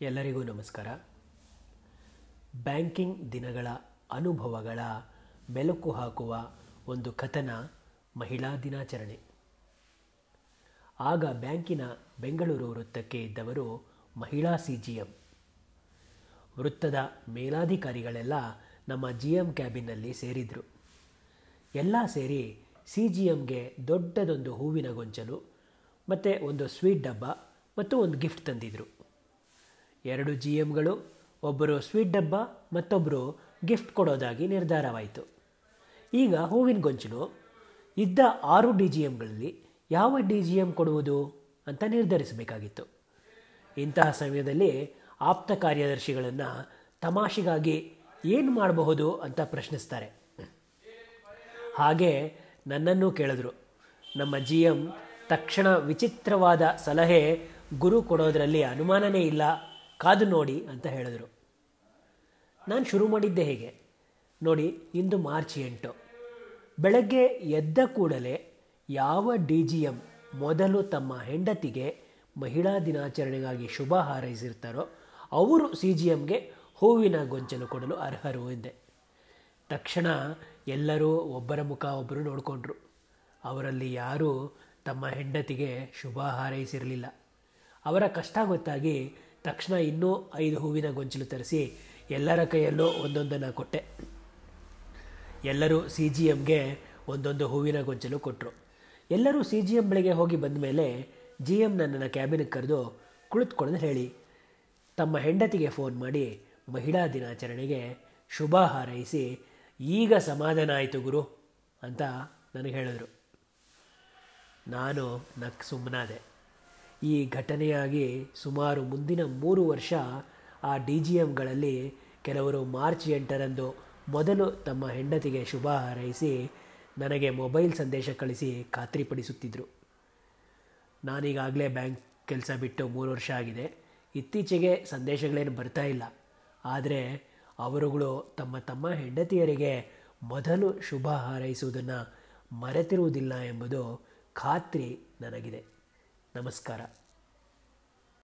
ಎಲ್ಲರಿಗೂ ನಮಸ್ಕಾರ. ಬ್ಯಾಂಕಿಂಗ್ ದಿನಗಳ ಅನುಭವಗಳ ಮೆಲುಕು ಹಾಕುವ ಒಂದು ಕಥನ ಮಹಿಳಾ ದಿನಾಚರಣೆ. ಆಗ ಬ್ಯಾಂಕಿನ ಬೆಂಗಳೂರು ವೃತ್ತಕ್ಕೆ ಇದ್ದವರು ಮಹಿಳಾ ಸಿ ಜಿ ಎಂ. ವೃತ್ತದ ಮೇಲಾಧಿಕಾರಿಗಳೆಲ್ಲ ನಮ್ಮ ಜಿ ಎಂ ಕ್ಯಾಬಿನ್ನಲ್ಲಿ ಸೇರಿದರು. ಎಲ್ಲ ಸೇರಿ ಸಿ ಜಿ ಎಂಗೆ ದೊಡ್ಡದೊಂದು ಹೂವಿನ ಗೊಂಚಲು, ಮತ್ತು ಒಂದು ಸ್ವೀಟ್ ಡಬ್ಬ, ಮತ್ತು ಒಂದು ಗಿಫ್ಟ್ ತಂದಿದ್ರು. ಎರಡು ಜಿ ಎಮ್ಗಳು ಒಬ್ಬರು ಸ್ವೀಟ್ ಡಬ್ಬ ಮತ್ತೊಬ್ಬರು ಗಿಫ್ಟ್ ಕೊಡೋದಾಗಿ ನಿರ್ಧಾರವಾಯಿತು. ಈಗ ಹೂವಿನ ಗೊಂಚಲು, ಇದ್ದ ಆರು ಡಿ ಜಿ ಎಮ್ಗಳಲ್ಲಿ ಯಾವ ಡಿ ಜಿ ಎಂ ಕೊಡುವುದು ಅಂತ ನಿರ್ಧರಿಸಬೇಕಾಗಿತ್ತು. ಇಂತಹ ಸಮಯದಲ್ಲಿ ಆಪ್ತ ಕಾರ್ಯದರ್ಶಿಗಳನ್ನು ತಮಾಷೆಗಾಗಿ ಏನು ಮಾಡಬಹುದು ಅಂತ ಪ್ರಶ್ನಿಸ್ತಾರೆ. ಹಾಗೆ ನನ್ನನ್ನು ಕೇಳಿದ್ರು. ನಮ್ಮ ಜಿ ಎಂ ತಕ್ಷಣ ವಿಚಿತ್ರವಾದ ಸಲಹೆ ಗುರು ಕೊಡೋದರಲ್ಲಿ ಅನುಮಾನನೇ ಇಲ್ಲ ಕಾದು ನೋಡಿ ಅಂತ ಹೇಳಿದರು. ನಾನು ಶುರು ಮಾಡಿದ್ದೆ ಹೇಗೆ. ನೋಡಿ, ಇಂದು ಮಾರ್ಚ್ ಎಂಟು. ಬೆಳಗ್ಗೆ ಎದ್ದ ಕೂಡಲೇ ಯಾವ ಡಿ ಜಿ ಎಂ ಮೊದಲು ತಮ್ಮ ಹೆಂಡತಿಗೆ ಮಹಿಳಾ ದಿನಾಚರಣೆಗಾಗಿ ಶುಭ ಹಾರೈಸಿರ್ತಾರೋ, ಅವರು ಸಿ ಜಿ ಎಮ್ಗೆ ಹೂವಿನ ಗೊಂಚಲು ಕೊಡಲು ಅರ್ಹರು ಎಂದೆ. ತಕ್ಷಣ ಎಲ್ಲರೂ ಒಬ್ಬರ ಮುಖ ಒಬ್ಬರು ನೋಡಿಕೊಂಡ್ರು. ಅವರಲ್ಲಿ ಯಾರೂ ತಮ್ಮ ಹೆಂಡತಿಗೆ ಶುಭ ಹಾರೈಸಿರಲಿಲ್ಲ. ಅವರ ಕಷ್ಟ ಗೊತ್ತಾಗಿ ತಕ್ಷಣ ಇನ್ನೂ ಐದು ಹೂವಿನ ಗೊಂಚಲು ತರಿಸಿ ಎಲ್ಲರ ಕೈಯಲ್ಲೂ ಒಂದೊಂದನ್ನು ಕೊಟ್ಟೆ. ಎಲ್ಲರೂ ಸಿ ಜಿ ಎಮ್ಗೆ ಒಂದೊಂದು ಹೂವಿನ ಗೊಂಚಲು ಕೊಟ್ಟರು ಎಲ್ಲರೂ ಸಿ ಜಿ ಎಂ ಬಳಿಗೆ ಹೋಗಿ ಬಂದ ಮೇಲೆ ಜಿ ಎಂ ನನ್ನನ್ನು ಕ್ಯಾಬಿನಿಗೆ ಕರೆದು ಕುಳಿತುಕೊಳ್ಳಲು ಹೇಳಿ. ತಮ್ಮ ಹೆಂಡತಿಗೆ ಫೋನ್ ಮಾಡಿ ಮಹಿಳಾ ದಿನಾಚರಣೆಗೆ ಶುಭ ಹಾರೈಸಿ ಈಗ ಸಮಾಧಾನ ಆಯಿತು ಗುರು ಅಂತ ನನಗೆ ಹೇಳಿದರು. ನಾನು ನಕ್ ಸುಮ್ಮನಾದೆ ಈ ಘಟನೆಯಾಗಿ ಸುಮಾರು ಮುಂದಿನ ಮೂರು ವರ್ಷ ಆ ಡಿ ಜಿ ಎಮ್ಗಳಲ್ಲಿ ಕೆಲವರು ಮಾರ್ಚ್ ಎಂಟರಂದು ಮೊದಲು ತಮ್ಮ ಹೆಂಡತಿಗೆ ಶುಭ ಹಾರೈಸಿ ನನಗೆ ಮೊಬೈಲ್ ಸಂದೇಶ ಕಳಿಸಿ ಖಾತ್ರಿಪಡಿಸುತ್ತಿದ್ದರು ನಾನೀಗಾಗಲೇ ಬ್ಯಾಂಕ್ ಕೆಲಸ ಬಿಟ್ಟು ಮೂರು ವರ್ಷ ಆಗಿದೆ. ಇತ್ತೀಚೆಗೆ ಸಂದೇಶಗಳೇನು ಬರ್ತಾ ಇಲ್ಲ. ಆದರೆ ಅವರುಗಳು ತಮ್ಮ ತಮ್ಮ ಹೆಂಡತಿಯರಿಗೆ ಮೊದಲು ಶುಭ ಹಾರೈಸುವುದನ್ನು ಮರೆತಿರುವುದಿಲ್ಲ ಎಂಬುದು ಖಾತ್ರಿ ನನಗಿದೆ. ನಮಸ್ಕಾರ.